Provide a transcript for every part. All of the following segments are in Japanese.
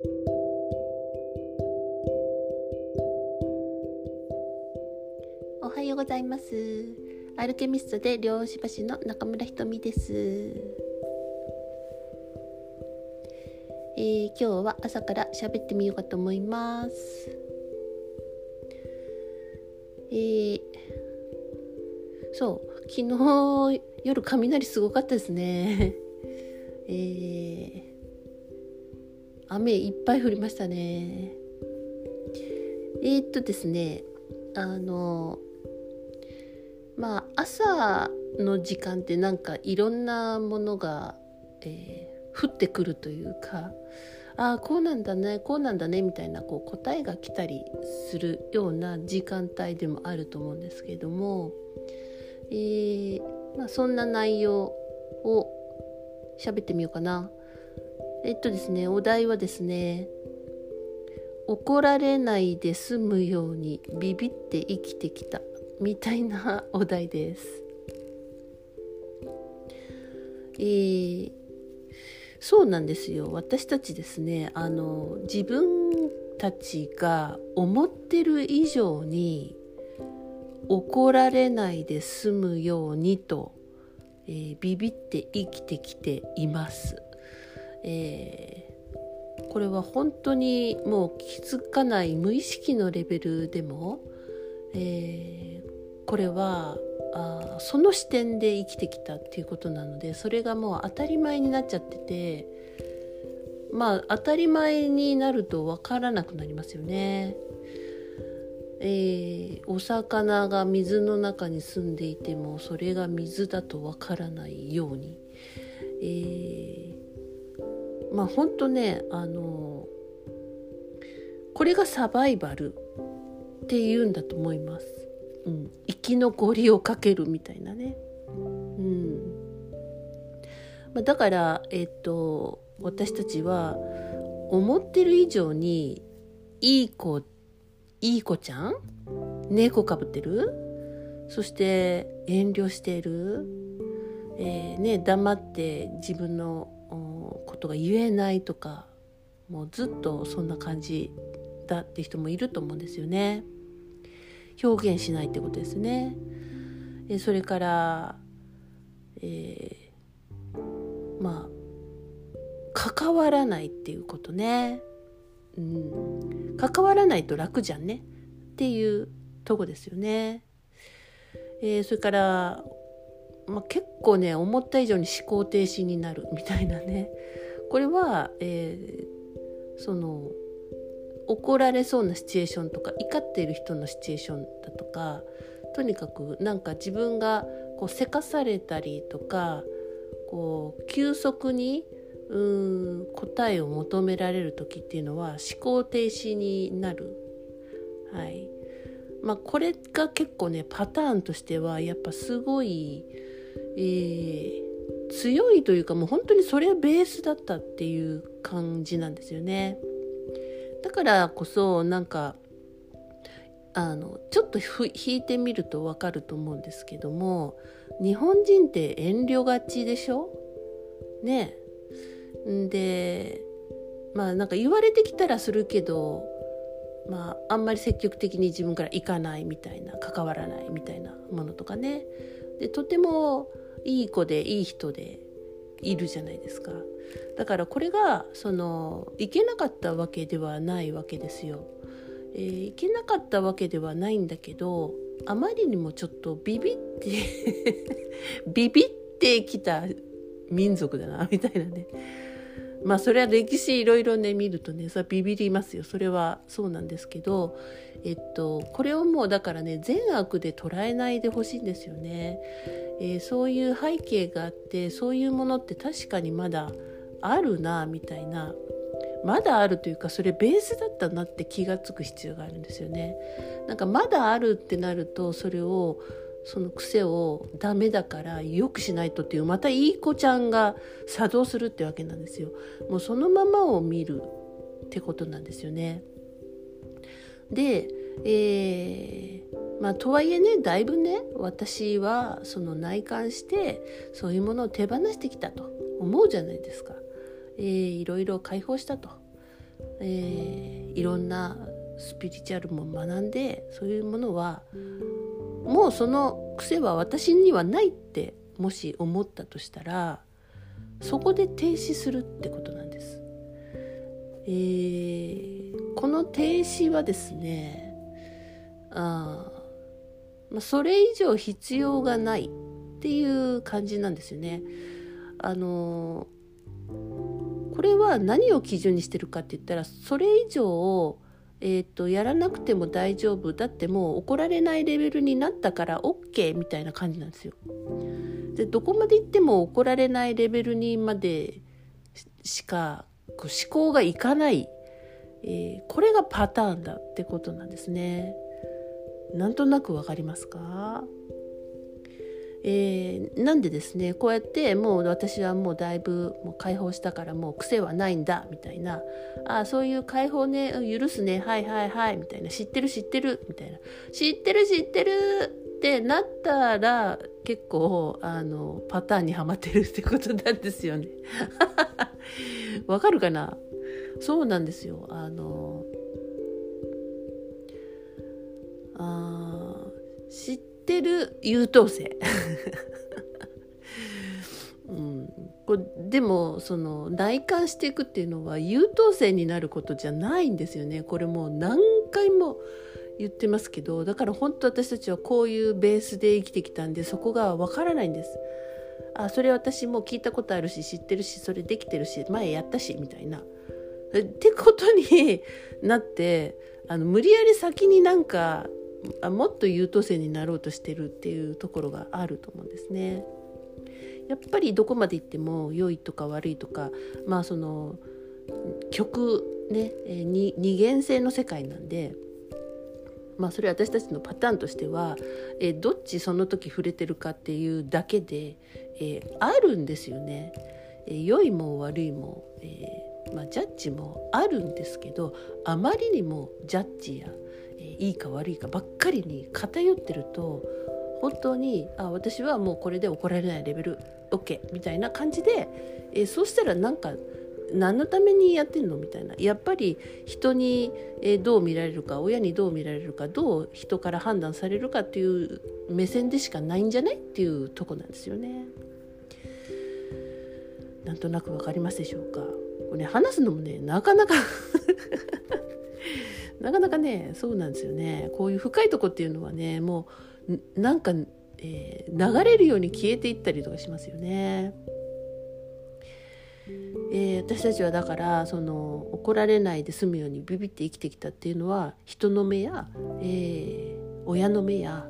おはようございます。アルケミストで漁師橋の中村ひとみです、えー、今日は朝から喋ってみようかと思います。えー、そう昨日夜雷すごかったですね。えー、雨いっぱい降りましたねえー、っとですねあのまあ朝の時間ってなんかいろんなものが、えー、降ってくるというかああこうなんだねこうなんだねみたいなこう答えが来たりするような時間帯でもあると思うんですけれども、えーまあ、そんな内容を喋ってみようかな。えっとですねお題はですね怒られないで済むようにビビって生きてきたみたいなお題です。えー、そうなんですよ私たちですねあの自分たちが思ってる以上に怒られないで済むようにと、えー、ビビって生きてきています。えー、これは本当にもう気づかない無意識のレベルでも、えー、これはあその視点で生きてきたっていうことなのでそれがもう当たり前になっちゃっててまあ当たり前になると分からなくなりますよね。えー、お魚が水の中に住んでいてもそれが水だと分からないように、え、まあ本当ねあのこれがサバイバルっていうんだと思います。うん、生き残りをかけるみたいなね。うん。まあ、だから、えっと、私たちは思ってる以上にいい子いい子ちゃん？猫かぶってる？そして遠慮している、えー、ね、黙って自分のことが言えないとかもうずっとそんな感じだって人もいると思うんですよね。表現しないってことですね。それから、えー、まあ関わらないっていうことね。うん、関わらないと楽じゃんねっていうとこですよね。えー、それから、まあ、結構ね思った以上に思考停止になるみたいなね これは、えー、その怒られそうなシチュエーションとか怒っている人のシチュエーションだとかとにかくなんか自分がこうせかされたりとかこう急速にうん答えを求められる時っていうのは思考停止になる。はいまあ、これが結構ねパターンとしてはやっぱすごい、えー、強いというかもう本当にそれはベースだったっていう感じなんですよね。だからこそなんかあのちょっと引いてみると分かると思うんですけども日本人って遠慮がちでしょ？ね。でまあなんか言われてきたらするけどまああんまり積極的に自分から行かないみたいな関わらないみたいなものとかね。でとてもいい子でいい人でいるじゃないですかだからこれがそのいけなかったわけではないわけですよ。えー、いけなかったわけではないんだけどあまりにもちょっとビビって ビビってきた民族だなみたいなねまあそれは歴史いろいろね見るとねそれはビビりますよ。それはそうなんですけどえっとこれをもうだからね善悪で捉えないでほしいんですよね、えー、そういう背景があってそういうものって確かにまだあるなみたいな。まだあるというかそれベースだったなって気が付く必要があるんですよね。なんかまだあるってなるとそれをその癖をダメだから良くしないとっていうまたいい子ちゃんが作動するってわけなんですよ。もうそのままを見るってことなんですよね。で、えー、まあとはいえねだいぶね私はその内観してそういうものを手放してきたと思うじゃないですか。えー、いろいろ解放したと。えー、いろんなスピリチュアルも学んでそういうものはもうその癖は私にはないってもし思ったとしたらそこで停止するってことなんです。えー、この停止はですねあ、まあ、それ以上必要がないっていう感じなんですよね。あのこれは何を基準にしてるかって言ったらそれ以上えーと、やらなくても大丈夫だってもう怒られないレベルになったから OK みたいな感じなんですよ。でどこまで行っても怒られないレベルにまでしかこう思考がいかない、えー、これがパターンだってことなんですね。なんとなくわかりますか？えー、なんでですねこうやってもう私はもうだいぶもう解放したからもう癖はないんだみたいなあそういう解放ね許すねはいはいはいみたいな知ってる知ってるみたいな知ってる知ってるってなったら結構あのパターンにはまってるってことなんですよね。わかるかな？そうなんですよ。あのあ知っててる優等生。うん、こでもその内観していくっていうのは優等生になることじゃないんですよねこれもう何回も言ってますけどだから本当私たちはこういうベースで生きてきたんでそこがわからないんです。あそれ私も聞いたことあるし知ってるしそれできてるし前やったしみたいな。ってことになってあの無理やり先になんかあもっと優等生になろうとしてるっていうところがあると思うんですね。やっぱりどこまで行っても良いとか悪いとかまあその曲ね二元性の世界なんでまあ、それ私たちのパターンとしては、え、どっちその時触れてるかっていうだけで、え、あるんですよね。え、良いも悪いも、えまあ、ジャッジもあるんですけどあまりにもジャッジや、いいか悪いかばっかりに偏ってると本当にあ私はもうこれで怒られないレベル OK みたいな感じで、えそうしたらなんか何のためにやってんのみたいな。やっぱり人にどう見られるか親にどう見られるかどう人から判断されるかっていう目線でしかないんじゃない？っていうとこなんですよね。なんとなく分かりますでしょうか？これ、ね、話すのもねなかなかなかなかねそうなんですよねこういう深いとこっていうのはねもうなんか、えー、流れるように消えていったりとかしますよね。えー、私たちはだからその怒られないで済むようにビビって生きてきたっていうのは人の目や、えー、親の目や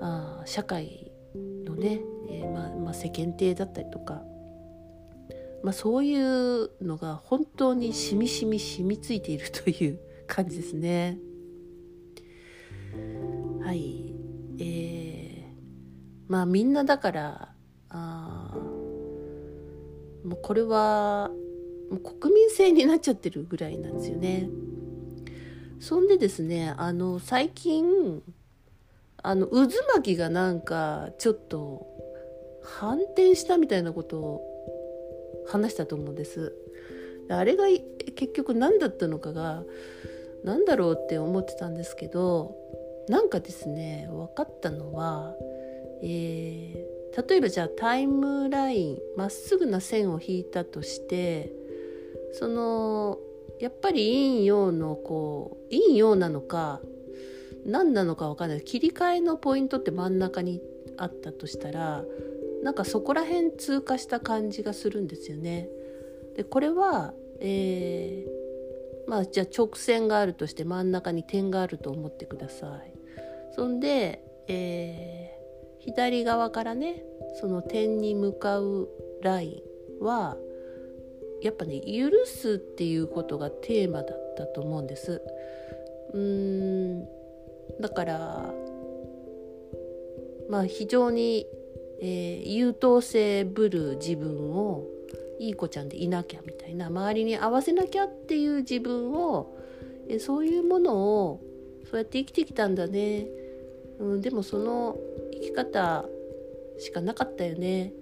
あ社会のね、えー、まあまあ、世間体だったりとか、まあ、そういうのが本当にしみしみ染みついているという感じですね。はいえー、まあみんなだからあもうこれはもう国民性になっちゃってるぐらいなんですよね。そんでですねあの最近あの渦巻きがなんかちょっと反転したみたいなことを話したと思うんです。あれが結局何だったのかが何だろうって思ってたんですけどなんかですね分かったのは、えー、例えばじゃあタイムラインまっすぐな線を引いたとしてそのやっぱり陰陽のこう陰陽なのか何なのか分かんない切り替えのポイントって真ん中にあったとしたらなんかそこら辺通過した感じがするんですよね。でこれは、えー、まあじゃあ直線があるとして真ん中に点があると思ってください。そんで、えー、左側からねその点に向かうラインはやっぱね許すっていうことがテーマだったと思うんです。うーんだからまあ非常に、えー、優等生ぶる自分をいい子ちゃんでいなきゃみたいな周りに合わせなきゃっていう自分を、え、そういうものをそうやって生きてきたんだね、うん、でもその生き方しかなかったよね。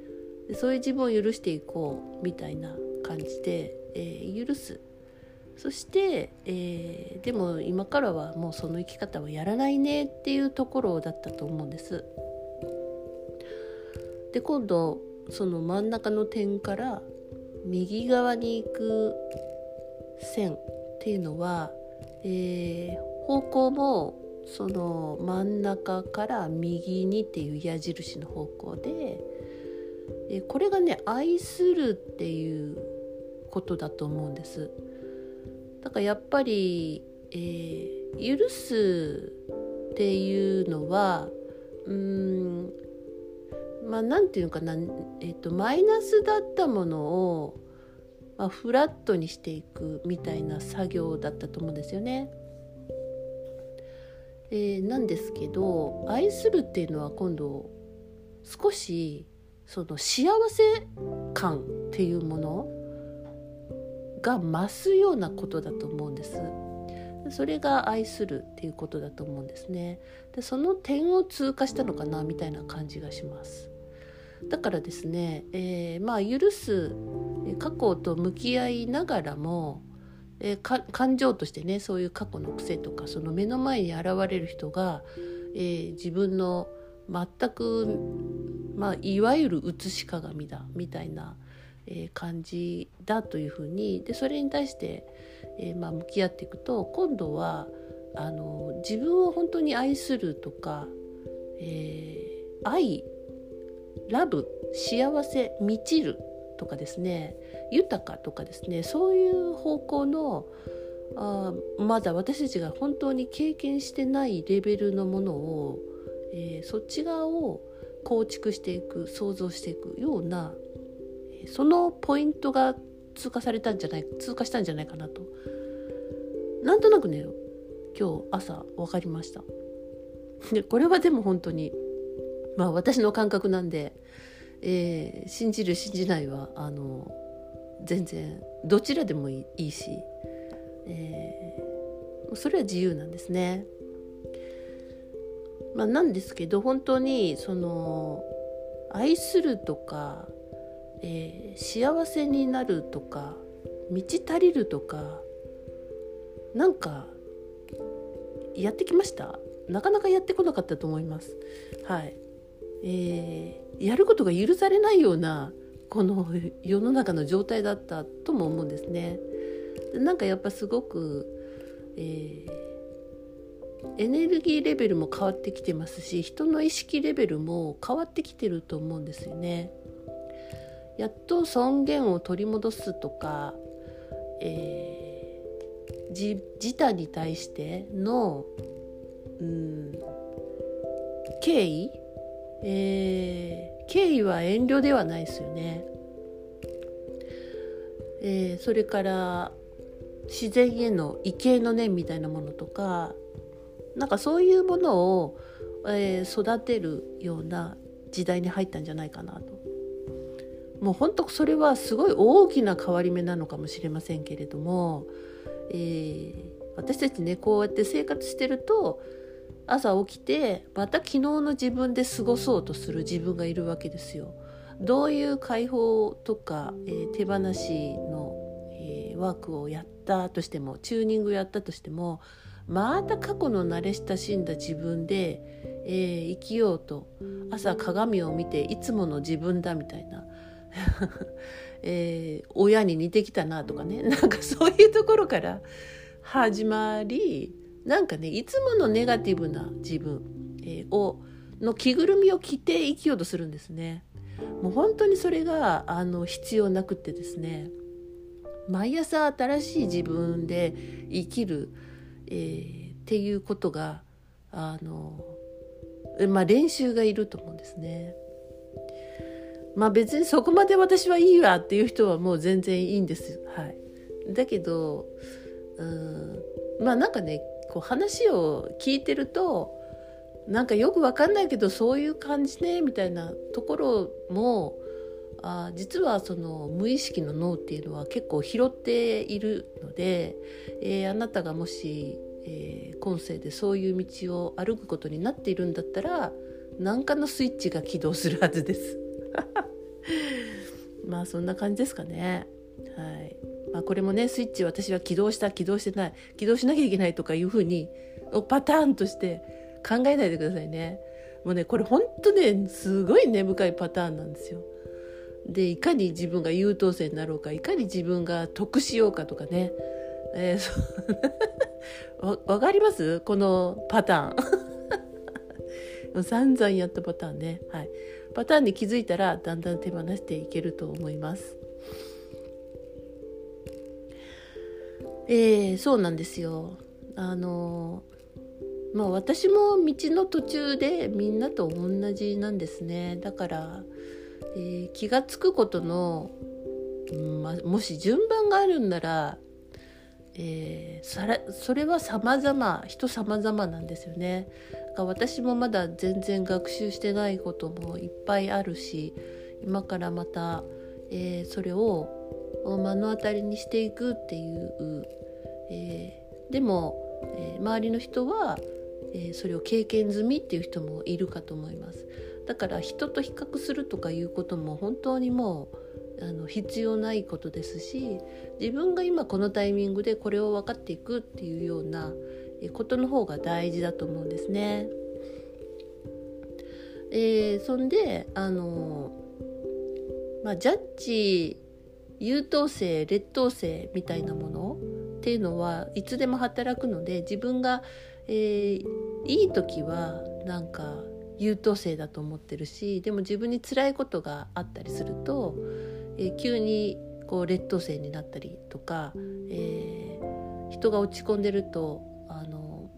でそういう自分を許していこうみたいな感じで、えー、許す。そそして、えー、でも今からはもうその生き方はやらないねっていうところだったと思うんです。で今度その真ん中の点から右側に行く線っていうのは、えー、方向もその真ん中から右にっていう矢印の方向で、え、これがね愛するっていうことだと思うんです。だからやっぱり、えー、許すっていうのはうんまあ何て言うのかな、えーと、マイナスだったものを、まあ、フラットにしていくみたいな作業だったと思うんですよね。えー、なんですけど愛するっていうのは今度少しその幸せ感っていうものが増すようなことだと思うんです。それが愛するっていうことだと思うんですね。でその点を通過したのかなみたいな感じがします。だからですね、えー、まあ許す過去と向き合いながらも、えー、感情としてねそういう過去の癖とかその目の前に現れる人が、えー、自分の全く、まあ、いわゆる写し鏡だみたいな、えー、感じだというふうにでそれに対して、えーまあ、向き合っていくと今度はあの自分を本当に愛するとか、えー、愛ラブ幸せ満ちるとかですね豊かとかですねそういう方向のあまだ私たちが本当に経験してないレベルのものを、えー、そっち側を構築していく想像していくようなそのポイントが通過されたんじゃない通過したんじゃないかなと。なんとなくね今日朝分かりました。でこれはでも本当にまあ私の感覚なんで、えー、信じる信じないはあの全然どちらでもいいし、えー、それは自由なんですね。まあ、なんですけど本当にその愛するとか、えー、幸せになるとか満ち足りるとかなんかやってきましたなかなかやってこなかったと思います。はいえー、やることが許されないようなこの世の中の状態だったとも思うんですね。なんかやっぱすごく、えー、エネルギーレベルも変わってきてますし人の意識レベルも変わってきてると思うんですよね。やっと尊厳を取り戻すとか、えー、自他に対しての、うん、敬意えー、敬意は遠慮ではないですよね。えー、それから自然への畏敬の念みたいなものとかなんかそういうものを、えー、育てるような時代に入ったんじゃないかなと。もう本当それはすごい大きな変わり目なのかもしれませんけれども、えー、私たちねこうやって生活してると朝起きてまた昨日の自分で過ごそうとする自分がいるわけですよ。どういう解放とか、えー、手放しの、えー、ワークをやったとしてもチューニングやったとしてもまた過去の慣れ親しんだ自分で、えー、生きようと朝鏡を見ていつもの自分だみたいな、えー、親に似てきたなとかねなんかそういうところから始まりなんかねいつものネガティブな自分、え、をの着ぐるみを着て生きようとするんですね。もう本当にそれがあの必要なくってですね毎朝新しい自分で生きる、えー、っていうことがあの、まあ、練習がいると思うんですね。まあ別にそこまで私はいいわっていう人はもう全然いいんです。はい、だけどうんまあなんかねこう話を聞いてるとなんかよくわかんないけどそういう感じねみたいなところもあ実はその無意識の脳っていうのは結構拾っているので、えー、あなたがもし、えー、今世でそういう道を歩くことになっているんだったら何かのスイッチが起動するはずです。まあそんな感じですかね。はい。まあ、これもねスイッチ私は起動した起動してない起動しなきゃいけないとかいうふうにパターンとして考えないでくださいね。もうねこれほんとねすごい根深いパターンなんですよ。でいかに自分が優等生になろうかいかに自分が得しようかとかね、えー、わ分かります？このパターン 散々やったパターンね、はい、パターンに気づいたらだんだん手放していけると思います。えー、そうなんですよ。あのまあ私も道の途中でみんなと同じなんですね。だから、えー、気が付くことの、うんまあ、もし順番があるんなら、えー、それそれは様々人様々なんですよね。私もまだ全然学習してないこともいっぱいあるし今からまた、えー、それをを目の当たりにしていくっていう、えー、でも、えー、周りの人は、えそれを経験済みっていう人もいるかと思いますだから人と比較するとかいうことも本当にもうあの必要ないことですし自分が今このタイミングでこれを分かっていくっていうようなことの方が大事だと思うんですね。えー、そんであのまあジャッジ優等生劣等生みたいなものっていうのはいつでも働くので自分が、えー、いい時はなんか優等生だと思ってるしでも自分に辛いことがあったりすると、えー、急にこう劣等生になったりとか、えー、人が落ち込んでるとあの、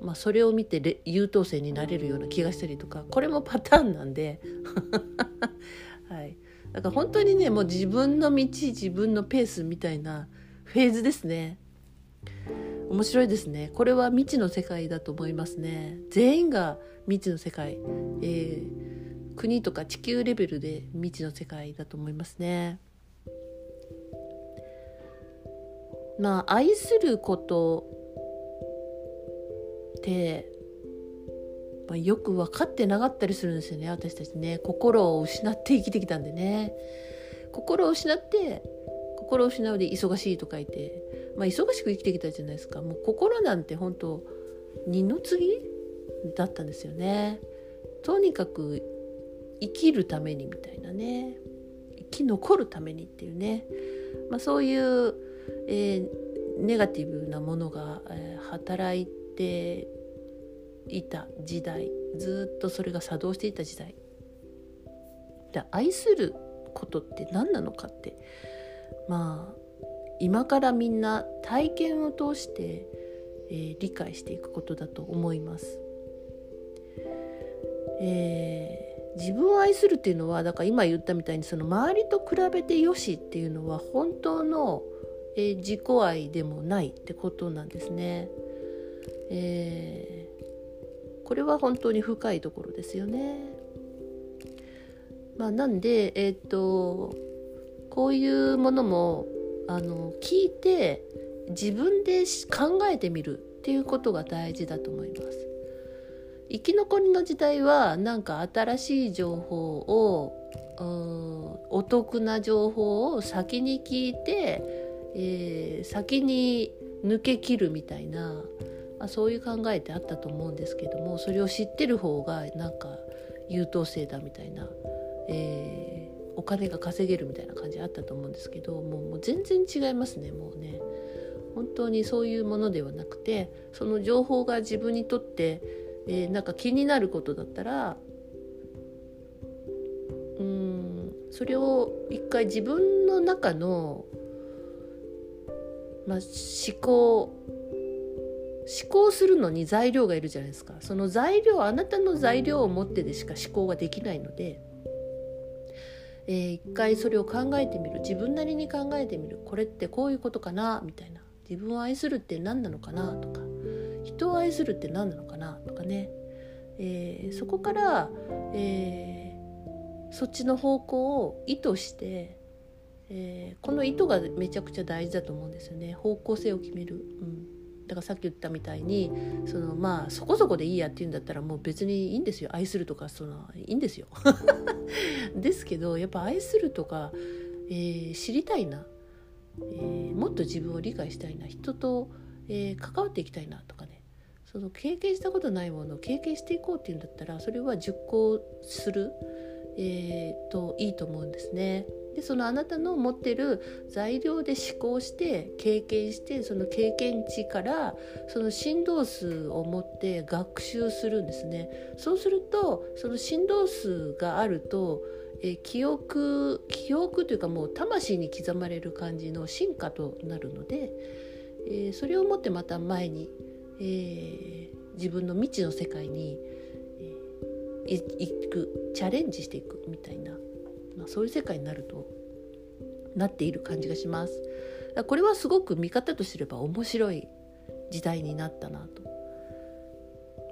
まあ、それを見て優等生になれるような気がしたりとかこれもパターンなんでだから本当にねもう自分の道自分のペースみたいなフェーズですね。面白いですね。これは未知の世界だと思いますね。全員が未知の世界、えー、国とか地球レベルで未知の世界だと思いますね。まあ愛することってまあ、よく分かってなかったりするんですよね私たちね。心を失って生きてきたんでね。心を失って心を失うで忙しいと書いて、まあ、忙しく生きてきたじゃないですか。もう心なんて本当二の次だったんですよね。とにかく生きるためにみたいなね。生き残るためにっていうね、まあ、そういう、えー、ネガティブなものが、えー、働いていた時代ずっとそれが作動していた時代で愛することって何なのかってまあ今からみんな体験を通して、えー、理解していくことだと思います。えー、自分を愛するっていうのはだから今言ったみたいにその周りと比べてよしっていうのは本当の、えー、自己愛でもないってことなんですね。えこれは本当に深いところですよね。まあ、なんで、えー、っとこういうものもあの聞いて自分で考えてみるっていうことが大事だと思います。生き残りの時代はなんか新しい情報をお得な情報を先に聞いて、えー、先に抜け切るみたいなまあ、そういう考えってあったと思うんですけどもそれを知ってる方がなんか優等生だみたいな、えー、お金が稼げるみたいな感じあったと思うんですけどもうもう全然違いますねもうね。本当にそういうものではなくてその情報が自分にとって、えー、なんか気になることだったらうんそれを一回自分の中の、まあ、思考思考するのに材料がいるじゃないですか。その材料あなたの材料を持ってでしか思考ができないので、えー、一回それを考えてみる。自分なりに考えてみる。これってこういうことかな？みたいな。自分を愛するって何なのかな？とか。人を愛するって何なのかな？とかね、えー、そこから、えー、そっちの方向を意図して、えー、この意図がめちゃくちゃ大事だと思うんですよね。方向性を決める。うん。だからさっき言ったみたいにそのまあそこそこでいいやって言うんだったらもう別にいいんですよ。愛するとかそのいいんですよ。ですけどやっぱ愛するとか、えー、知りたいな。えー、もっと自分を理解したいな。人と、えー、関わっていきたいなとかね。その経験したことないものを経験していこうっていうんだったらそれは熟考する、えー、といいと思うんですね。でそのあなたの持ってる材料で思考して経験してその経験値からその振動数を持って学習するんですね。そうするとその振動数があるとえ記憶記憶というかもう魂に刻まれる感じの進化となるので、えー、それをもってまた前に、えー、自分の未知の世界に、えー、行くチャレンジしていくみたいな、まあ、そういう世界になるとなっている感じがします。これはすごく見方とすれば面白い時代になったなと。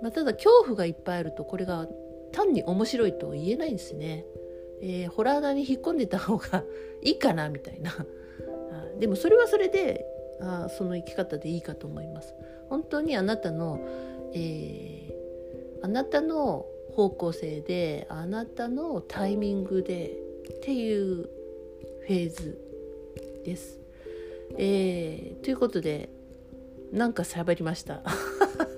まあ、ただ恐怖がいっぱいあるとこれが単に面白いと言えないんですね。えー、ホラー穴に引っ込んでた方がいいかなみたいなでもそれはそれであその生き方でいいかと思います本当にあなたの、えー、あなたの方向性であなたのタイミングでっていうフェーズです、えー、ということでなんか喋りました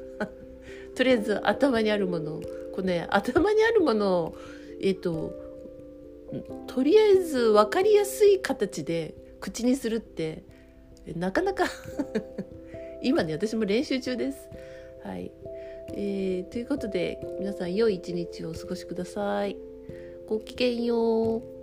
とりあえず頭にあるものこのね頭にあるものをえっ、ー、ととりあえず分かりやすい形で口にするってなかなか 今ね私も練習中です。はい、えー、ということで皆さん良い一日をお過ごしください。ごきげんよう。